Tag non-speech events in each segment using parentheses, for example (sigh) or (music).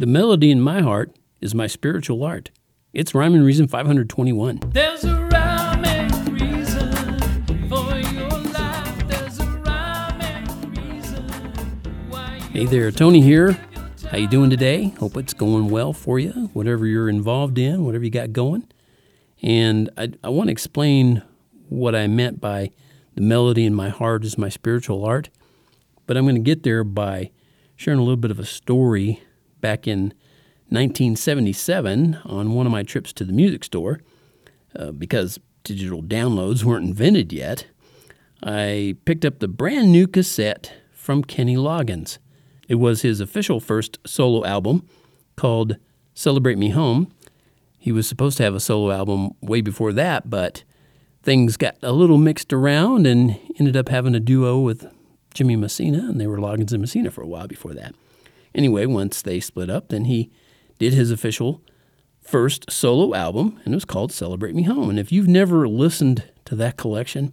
The melody in my heart is my spiritual art. It's Rhyme and Reason 521. There's a rhyme and reason for your life. There's a rhyme and reason why Hey there, Tony here. How you doing today? Hope it's going well for you, whatever you're involved in, whatever you got going. And I, I want to explain what I meant by the melody in my heart is my spiritual art. But I'm going to get there by sharing a little bit of a story back in 1977 on one of my trips to the music store. Uh, because digital downloads weren't invented yet, I picked up the brand new cassette from Kenny Loggins. It was his official first solo album called Celebrate Me Home. He was supposed to have a solo album way before that, but things got a little mixed around and ended up having a duo with Jimmy Messina, and they were Loggins and Messina for a while before that. Anyway, once they split up, then he did his official first solo album, and it was called Celebrate Me Home. And if you've never listened to that collection,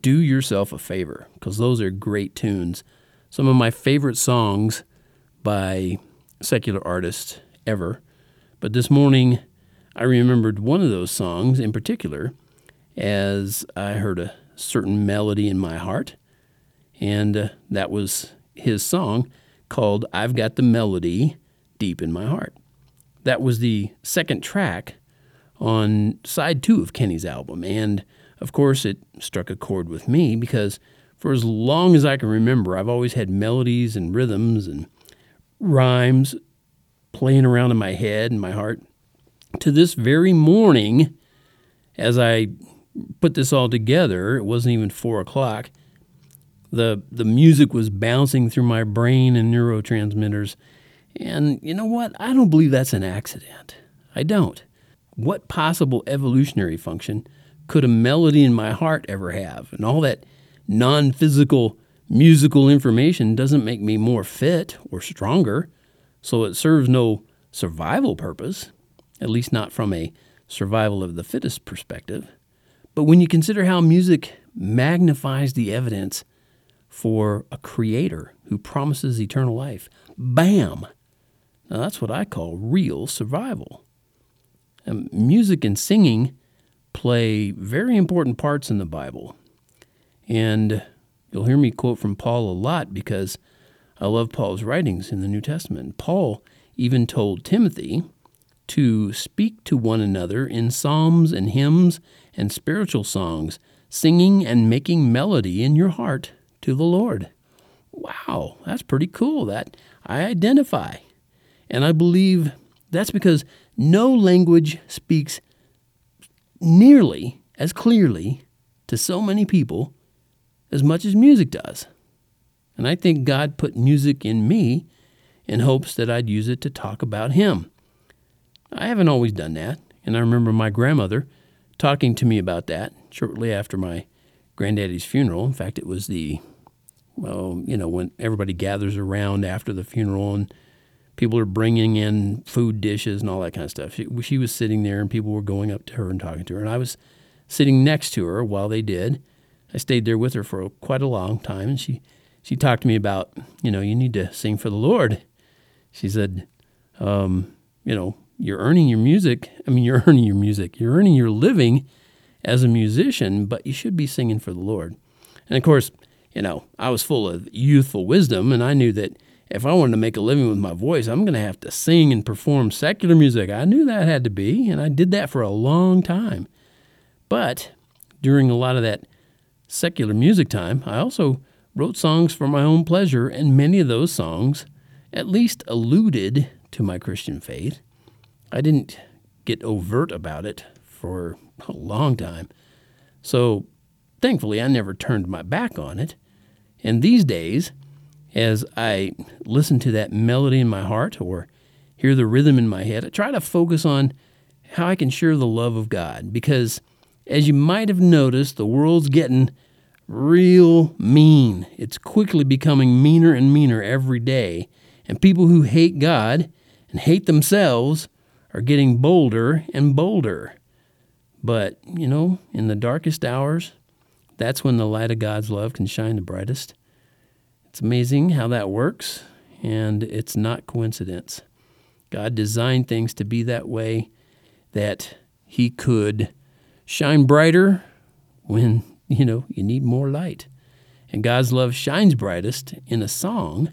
do yourself a favor because those are great tunes. Some of my favorite songs by secular artists ever. But this morning, I remembered one of those songs in particular as I heard a certain melody in my heart. And uh, that was his song called I've Got the Melody Deep in My Heart. That was the second track on side two of Kenny's album. And of course, it struck a chord with me because for as long as I can remember, I've always had melodies and rhythms and rhymes playing around in my head and my heart. To this very morning, as I put this all together, it wasn't even four o'clock. The, the music was bouncing through my brain and neurotransmitters. And you know what? I don't believe that's an accident. I don't. What possible evolutionary function could a melody in my heart ever have? And all that non physical musical information doesn't make me more fit or stronger, so it serves no survival purpose, at least not from a survival of the fittest perspective. But when you consider how music magnifies the evidence for a creator who promises eternal life, bam! Now that's what I call real survival. And music and singing play very important parts in the Bible. And you'll hear me quote from Paul a lot because I love Paul's writings in the New Testament. Paul even told Timothy to speak to one another in psalms and hymns and spiritual songs, singing and making melody in your heart to the Lord. Wow, that's pretty cool. That I identify. And I believe that's because no language speaks nearly as clearly to so many people as much as music does. And I think God put music in me in hopes that I'd use it to talk about Him. I haven't always done that, and I remember my grandmother talking to me about that shortly after my granddaddy's funeral. In fact, it was the, well, you know, when everybody gathers around after the funeral and people are bringing in food dishes and all that kind of stuff. She, she was sitting there and people were going up to her and talking to her, and I was sitting next to her while they did. I stayed there with her for quite a long time, and she she talked to me about, you know, you need to sing for the Lord. She said, um, you know, you're earning your music. I mean, you're (laughs) earning your music. You're earning your living as a musician, but you should be singing for the Lord. And of course, you know, I was full of youthful wisdom, and I knew that if I wanted to make a living with my voice, I'm going to have to sing and perform secular music. I knew that had to be, and I did that for a long time. But during a lot of that secular music time, I also wrote songs for my own pleasure, and many of those songs at least alluded to my Christian faith. I didn't get overt about it for a long time. So thankfully, I never turned my back on it. And these days, as I listen to that melody in my heart or hear the rhythm in my head, I try to focus on how I can share the love of God. Because as you might have noticed, the world's getting real mean. It's quickly becoming meaner and meaner every day. And people who hate God and hate themselves are getting bolder and bolder. But, you know, in the darkest hours, that's when the light of God's love can shine the brightest. It's amazing how that works, and it's not coincidence. God designed things to be that way that He could shine brighter when, you know, you need more light. And God's love shines brightest in a song.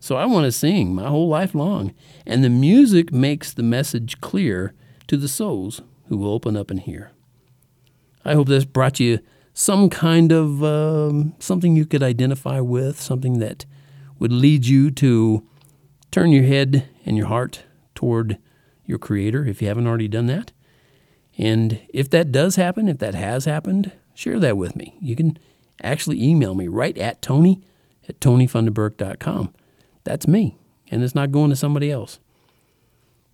So I want to sing my whole life long. And the music makes the message clear to the souls who will open up and hear. I hope this brought you some kind of um, something you could identify with, something that would lead you to turn your head and your heart toward your Creator if you haven't already done that. And if that does happen, if that has happened, share that with me. You can actually email me right at tony at tonyfunderburk.com. That's me, and it's not going to somebody else.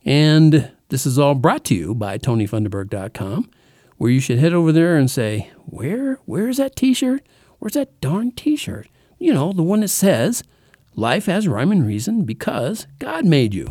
And this is all brought to you by TonyFunderburk.com, where you should head over there and say, Where where's that t-shirt? Where's that darn t-shirt? You know, the one that says, Life has rhyme and reason because God made you.